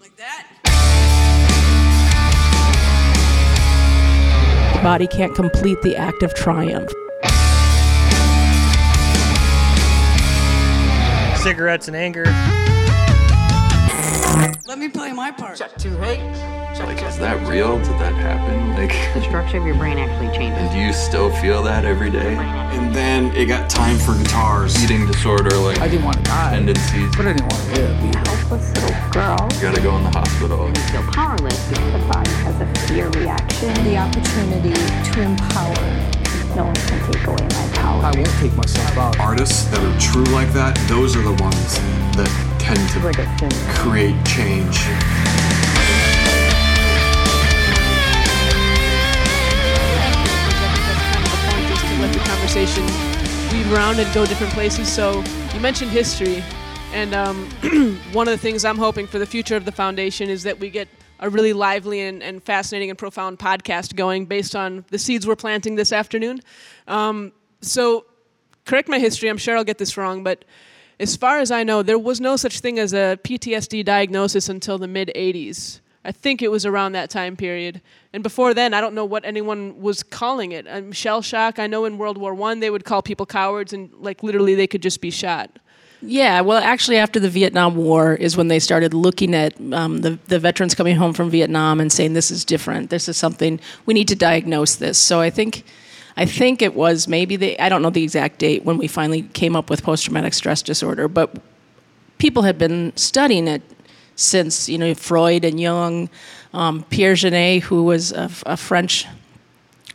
Like that. Body can't complete the act of triumph. Cigarettes and anger. Let me play my part. Check two, hey. Check Like, is that real? Did that happen? Like, the structure of your brain actually changes. and do you still feel that every day? And then it got time for guitars. Eating disorder, like I didn't want to die, tendencies. but I didn't want to live. A helpless little girl. You gotta go in the hospital. You feel powerless because the body has a fear reaction. the opportunity to empower. No one can take away my power. I won't take myself out. Artists that are true like that, those are the ones that tend to like a create change. Conversation weave around and go different places. So you mentioned history, and um, one of the things I'm hoping for the future of the foundation is that we get a really lively and, and fascinating and profound podcast going based on the seeds we're planting this afternoon. Um, so correct my history. I'm sure I'll get this wrong, but as far as I know, there was no such thing as a PTSD diagnosis until the mid 80s. I think it was around that time period. And before then, I don't know what anyone was calling it. Um, shell shock. I know in World War One they would call people cowards, and like literally they could just be shot. Yeah, well, actually, after the Vietnam War is when they started looking at um, the, the veterans coming home from Vietnam and saying this is different. This is something we need to diagnose this. So I think, I think it was maybe the I don't know the exact date when we finally came up with post traumatic stress disorder, but people had been studying it since you know Freud and Jung, um, Pierre Janet, who was a, a French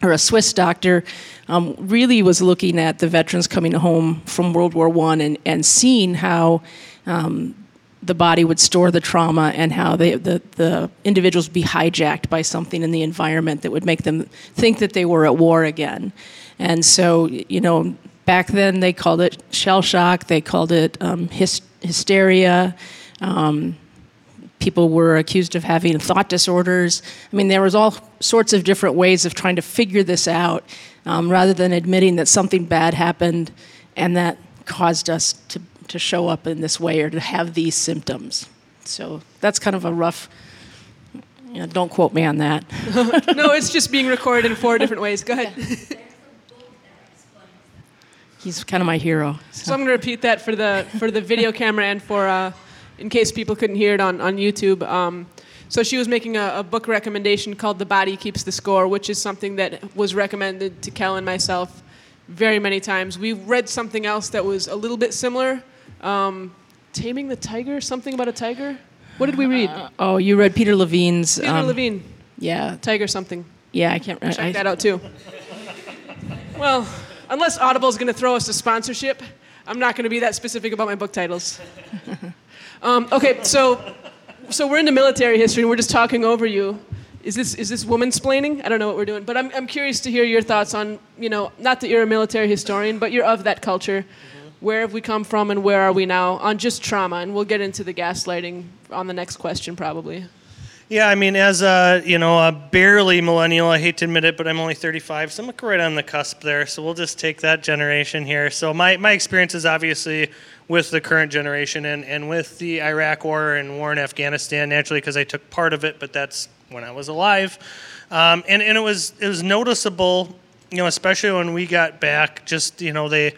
or a Swiss doctor, um, really was looking at the veterans coming home from World War One and, and seeing how um, the body would store the trauma and how they, the, the individuals would be hijacked by something in the environment that would make them think that they were at war again. And so, you know, back then they called it shell shock, they called it um, hys- hysteria. Um, people were accused of having thought disorders. I mean, there was all sorts of different ways of trying to figure this out, um, rather than admitting that something bad happened and that caused us to, to show up in this way or to have these symptoms. So that's kind of a rough. You know, don't quote me on that. no, it's just being recorded in four different ways. Go ahead. He's kind of my hero. So I'm going to repeat that for the for the video camera and for uh, in case people couldn't hear it on on YouTube. Um, so she was making a, a book recommendation called "The Body Keeps the Score," which is something that was recommended to Kel and myself very many times. We read something else that was a little bit similar, um, "Taming the Tiger," something about a tiger. What did we read? Oh, you read Peter Levine's. Peter um, Levine, Yeah, tiger something. yeah, I can't. Check I, that out too. Well, unless Audible's going to throw us a sponsorship, I'm not going to be that specific about my book titles. um, okay, so so we're into military history and we're just talking over you. Is this is this woman splaining? I don't know what we're doing, but I'm I'm curious to hear your thoughts on you know not that you're a military historian, but you're of that culture. Where have we come from and where are we now on just trauma? And we'll get into the gaslighting on the next question probably. Yeah, I mean, as a you know a barely millennial, I hate to admit it, but I'm only 35, so I'm right on the cusp there. So we'll just take that generation here. So my my experience is obviously with the current generation and and with the Iraq War and war in Afghanistan, naturally because I took part of it, but that's when I was alive, um, and and it was it was noticeable, you know, especially when we got back. Just you know they.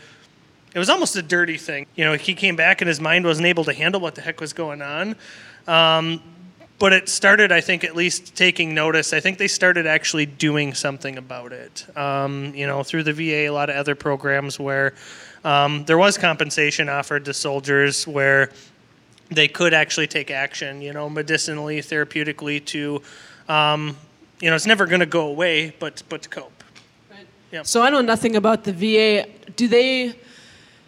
It was almost a dirty thing. You know, he came back and his mind wasn't able to handle what the heck was going on. Um, but it started, I think, at least taking notice. I think they started actually doing something about it. Um, you know, through the VA, a lot of other programs where um, there was compensation offered to soldiers where they could actually take action, you know, medicinally, therapeutically to, um, you know, it's never going to go away, but, but to cope. So I know nothing about the VA. Do they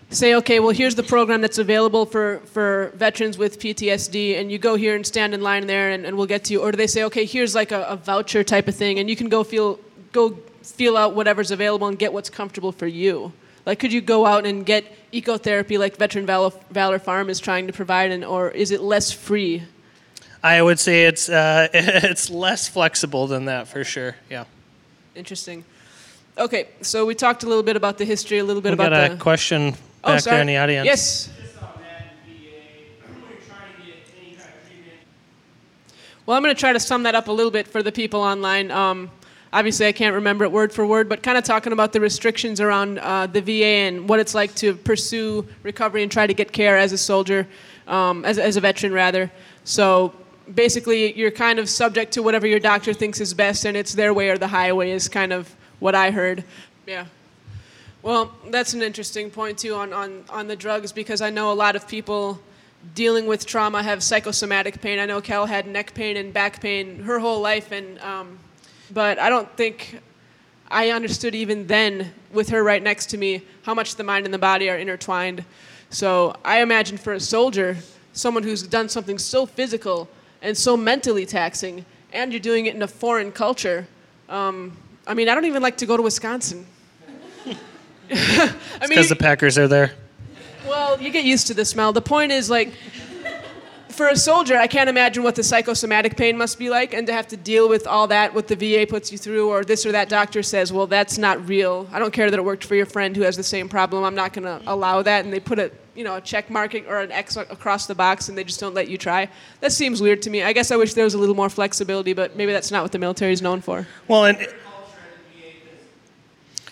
say, okay, well, here's the program that's available for, for veterans with PTSD, and you go here and stand in line there, and, and we'll get to you? Or do they say, okay, here's like a, a voucher type of thing, and you can go feel go feel out whatever's available and get what's comfortable for you? Like, could you go out and get ecotherapy like Veteran Valor, Valor Farm is trying to provide, and or is it less free? I would say it's uh, it's less flexible than that for sure. Yeah. Interesting. Okay, so we talked a little bit about the history, a little bit We about got the a question oh, back sorry. there in the audience. Yes. Well, I'm going to try to sum that up a little bit for the people online. Um, obviously, I can't remember it word for word, but kind of talking about the restrictions around uh, the VA and what it's like to pursue recovery and try to get care as a soldier, um, as, as a veteran, rather. So basically, you're kind of subject to whatever your doctor thinks is best, and it's their way or the highway, is kind of what I heard. Yeah. Well, that's an interesting point, too, on, on, on the drugs, because I know a lot of people dealing with trauma have psychosomatic pain. I know Cal had neck pain and back pain her whole life, and um, but I don't think I understood even then, with her right next to me, how much the mind and the body are intertwined. So I imagine for a soldier, someone who's done something so physical and so mentally taxing, and you're doing it in a foreign culture. Um, I mean, I don't even like to go to Wisconsin. I mean, Because the Packers are there. well, you get used to the smell. The point is, like, for a soldier, I can't imagine what the psychosomatic pain must be like, and to have to deal with all that, what the VA puts you through, or this or that doctor says, well, that's not real. I don't care that it worked for your friend who has the same problem. I'm not going to allow that. And they put a, you know, a check mark or an X across the box, and they just don't let you try. That seems weird to me. I guess I wish there was a little more flexibility, but maybe that's not what the military is known for. Well, and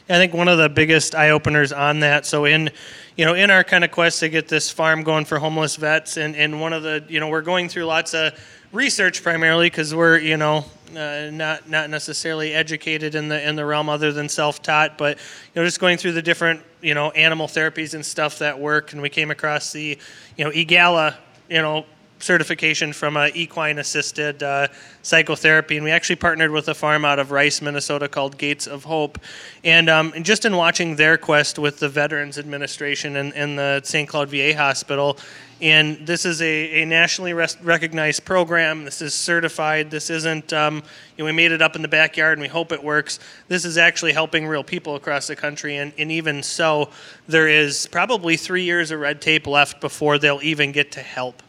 I think one of the biggest eye openers on that. So in, you know, in our kind of quest to get this farm going for homeless vets, and and one of the, you know, we're going through lots of research primarily because we're, you know, uh, not not necessarily educated in the in the realm other than self-taught, but you know, just going through the different, you know, animal therapies and stuff that work, and we came across the, you know, EAGALA, you know certification from uh, equine assisted uh, psychotherapy. And we actually partnered with a farm out of Rice, Minnesota called Gates of Hope. And, um, and just in watching their quest with the Veterans Administration and, and the St. Cloud VA Hospital, and this is a, a nationally res- recognized program. This is certified. This isn't, um, you know, we made it up in the backyard and we hope it works. This is actually helping real people across the country. And, and even so, there is probably three years of red tape left before they'll even get to help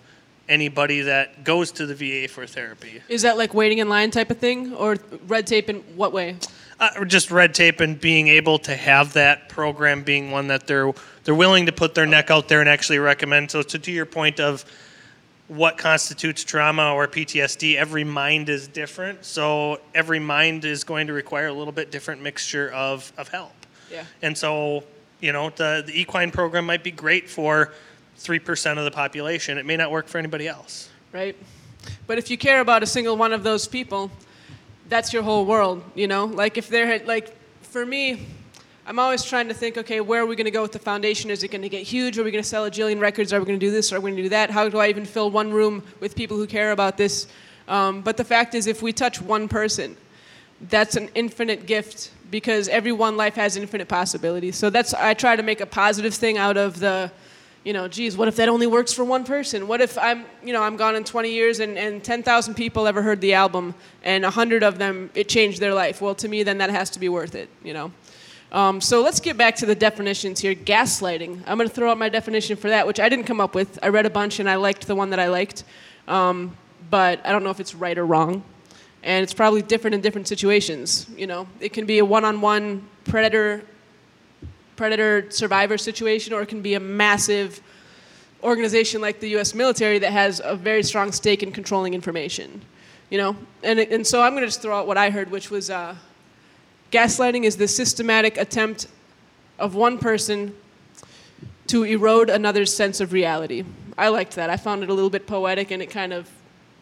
anybody that goes to the VA for therapy. Is that like waiting in line type of thing, or red tape in what way? Uh, just red tape and being able to have that program being one that they're they're willing to put their neck out there and actually recommend. So to, to your point of what constitutes trauma or PTSD, every mind is different. So every mind is going to require a little bit different mixture of, of help. Yeah. And so, you know, the, the equine program might be great for 3% of the population. It may not work for anybody else. right? But if you care about a single one of those people, that's your whole world, you know? Like if they're like for me, I'm always trying to think, okay, where are we going to go with the foundation? Is it going to get huge? Are we going to sell a jillion records? Are we going to do this? Are we going to do that? How do I even fill one room with people who care about this? Um, but the fact is, if we touch one person, that's an infinite gift because every one life has infinite possibilities. So that's I try to make a positive thing out of the you know, geez, what if that only works for one person? What if I'm, you know, I'm gone in 20 years and, and 10,000 people ever heard the album and 100 of them, it changed their life? Well, to me, then that has to be worth it, you know? Um, so let's get back to the definitions here. Gaslighting. I'm going to throw out my definition for that, which I didn't come up with. I read a bunch and I liked the one that I liked. Um, but I don't know if it's right or wrong. And it's probably different in different situations. You know, it can be a one on one predator predator survivor situation, or it can be a massive organization like the U.S. military that has a very strong stake in controlling information. You know, and and so I'm going to just throw out what I heard, which was uh, gaslighting is the systematic attempt of one person to erode another's sense of reality. I liked that. I found it a little bit poetic, and it kind of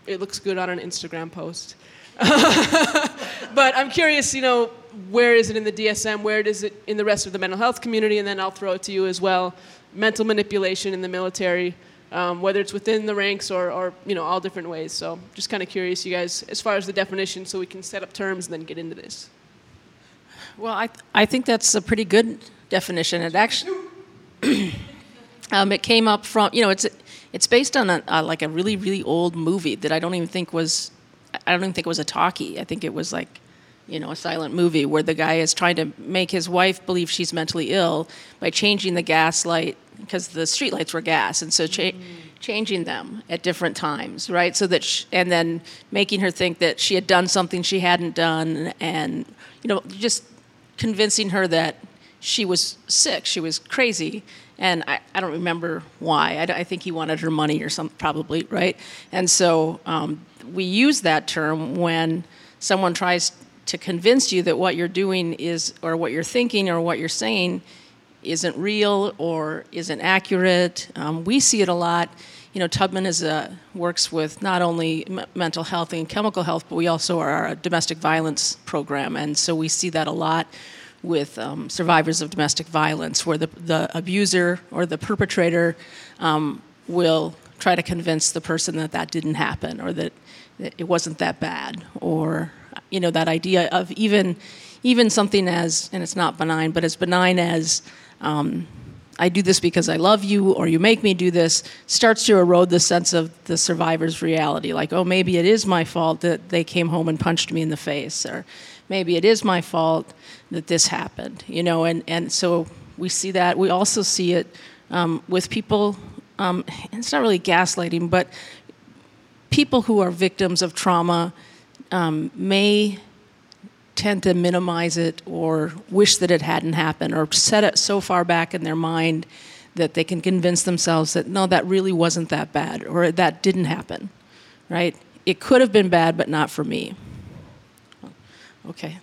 it looks good on an Instagram post. but I'm curious, you know, where is it in the DSM? Where is it in the rest of the mental health community? And then I'll throw it to you as well. Mental manipulation in the military, um, whether it's within the ranks or, or, you know, all different ways. So just kind of curious, you guys, as far as the definition, so we can set up terms and then get into this. Well, I, I think that's a pretty good definition. It actually, um, it came up from, you know, it's, it's based on a, like a really, really old movie that I don't even think was, I don't even think it was a talkie. I think it was like, you know, a silent movie where the guy is trying to make his wife believe she's mentally ill by changing the gas light because the street lights were gas, and so cha- changing them at different times, right? So that, sh- and then making her think that she had done something she hadn't done, and you know, just convincing her that she was sick, she was crazy, And I, I don't remember why. I think he wanted her money or something, probably, right? And so um, we use that term when someone tries to convince you that what you're doing is, or what you're thinking, or what you're saying isn't real or isn't accurate. Um, we see it a lot. You know, Tubman is a, works with not only m- mental health and chemical health, but we also are a domestic violence program, and so we see that a lot with um, survivors of domestic violence, where the, the abuser or the perpetrator um, will try to convince the person that that didn't happen or that, that it wasn't that bad, or you know that idea of even even something as and it's not benign, but as benign as um, I do this because I love you, or you make me do this, starts to erode the sense of the survivor's reality. Like, oh, maybe it is my fault that they came home and punched me in the face, or maybe it is my fault that this happened, you know, and, and so we see that. We also see it um, with people, um, it's not really gaslighting, but people who are victims of trauma um, may tend to minimize it or wish that it hadn't happened or set it so far back in their mind that they can convince themselves that no that really wasn't that bad or that didn't happen right? It could have been bad but not for me. Okay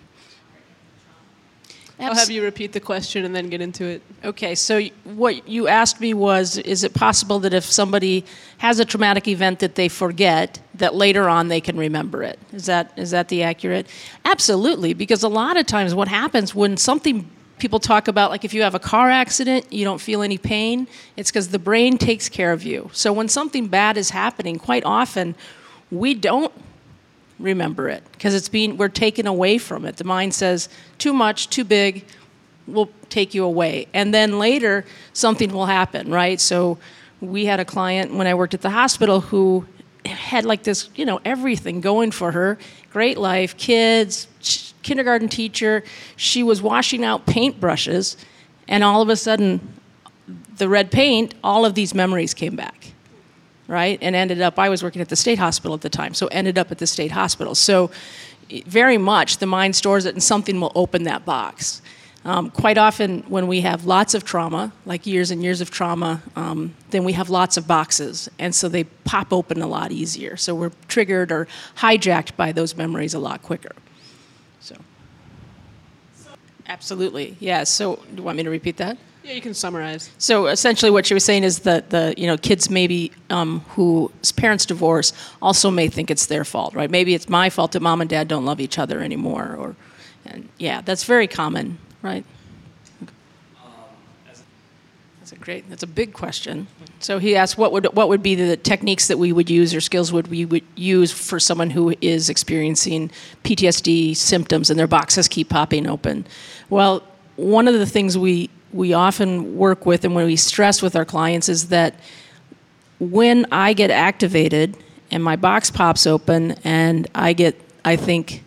I'll have you repeat the question and then get into it. Okay, so what you asked me was is it possible that if somebody has a traumatic event that they forget, that later on they can remember it? Is that, is that the accurate? Absolutely, because a lot of times what happens when something people talk about, like if you have a car accident, you don't feel any pain, it's because the brain takes care of you. So when something bad is happening, quite often we don't remember it because it's being we're taken away from it. The mind says too much too big we'll take you away. And then later something will happen right? So we had a client when i worked at the hospital who had like this you know everything going for her. Great life kids kindergarten teacher. She was washing out paintbrushes and all of a sudden the red paint all of these memories came back right? And ended up, I was working at the state hospital at the time, so ended up at the state hospital. So, very much the mind stores it and something will open that box. Um, quite often, when we have lots of trauma, like years and years of trauma, um, then we have lots of boxes, and so they pop open a lot easier. So we're triggered or hijacked by those memories a lot quicker. So, absolutely, yeah. So, do you want me to repeat that? Yeah, you can summarize. So essentially, what she was saying is that the you know kids maybe um, whose parents divorce also may think it's their fault, right? Maybe it's my fault that mom and dad don't love each other anymore, or and yeah, that's very common, right? That's a great. That's a big question. So he asked, what would what would be the techniques that we would use or skills would we would use for someone who is experiencing PTSD symptoms and their boxes keep popping open? Well, one of the things we we often work with and when we stress with our clients is that when I get activated and my box pops open and I get, I think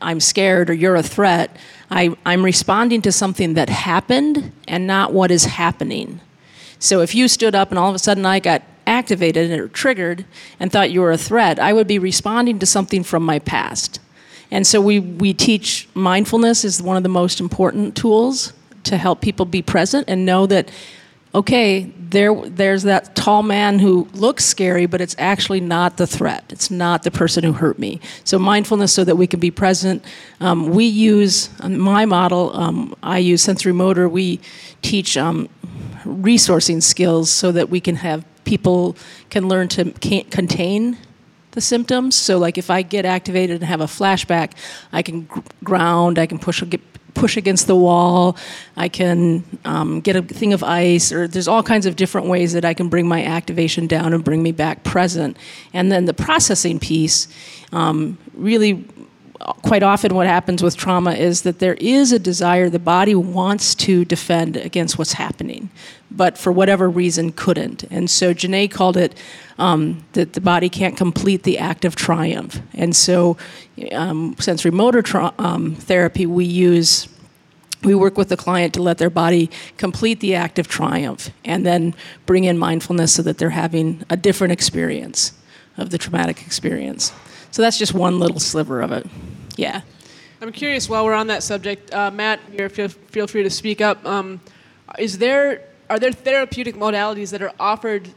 I'm scared or you're a threat, I, I'm responding to something that happened and not what is happening. So if you stood up and all of a sudden I got activated or triggered and thought you were a threat, I would be responding to something from my past. And so we, we teach mindfulness is one of the most important tools to help people be present and know that okay there there's that tall man who looks scary but it's actually not the threat. It's not the person who hurt me. So mindfulness so that we can be present. Um, we use um, my model um, i use sensory motor. We teach um, resourcing skills so that we can have people can learn to contain the symptoms. So like if i get activated and have a flashback i can gr- ground i can push get push against the wall. I can um, get a thing of ice, or there's all kinds of different ways that I can bring my activation down and bring me back present. And then the processing piece, um, really, quite often what happens with trauma is that there is a desire, the body wants to defend against what's happening, but for whatever reason couldn't. And so Janet called it um, that the body can't complete the act of triumph. And so um, sensory motor tra- um, therapy, we use we work with the client to let their body complete the act of triumph and then bring in mindfulness so that they're having a different experience of the traumatic experience. So that's just one little sliver of it. Yeah. I'm curious while we're on that subject, uh, Matt, here, feel, feel free to speak up. Um, is there, are there therapeutic modalities that are offered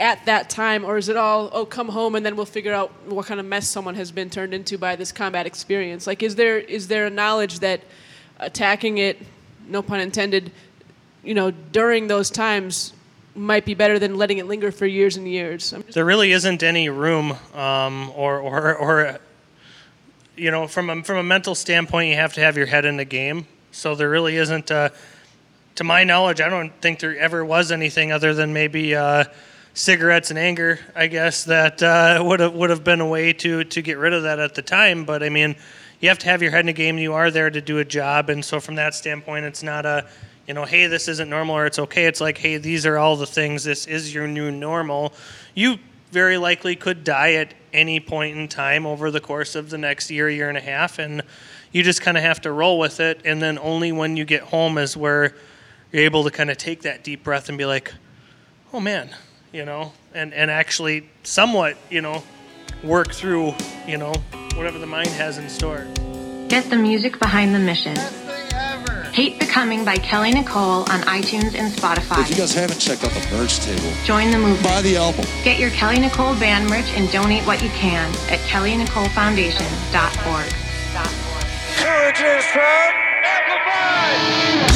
at that time, or is it all oh come home and then we'll figure out what kind of mess someone has been turned into by this combat experience? Like, is there is there a knowledge that attacking it, no pun intended, you know, during those times might be better than letting it linger for years and years? There really isn't any room um, or, or, or you know from a, from a mental standpoint you have to have your head in the game. So there really isn't uh, to my knowledge i don't think there ever was anything other than maybe uh, cigarettes and anger i guess that uh, would have would have been a way to to get rid of that at the time. But i mean you have to have your head in the game. You are there to do a job. And so from that standpoint it's not a you know, hey, this isn't normal or it's okay. It's like, hey, these are all the things. This is your new normal. You very likely could die at any point in time over the course of the next year, year and a half, and you just kind of have to roll with it. And then only when you get home is where you're able to kind of take that deep breath and be like, oh man, you know, and, and actually somewhat, you know, work through, you know, whatever the mind has in store. Get the music behind the mission. Hate Becoming by Kelly Nicole on iTunes and Spotify. If you guys haven't checked out the merch table, Join the movement. buy the album. Get your Kelly Nicole band merch and donate what you can at kellynicolefoundation.org. Courage is from Amplified!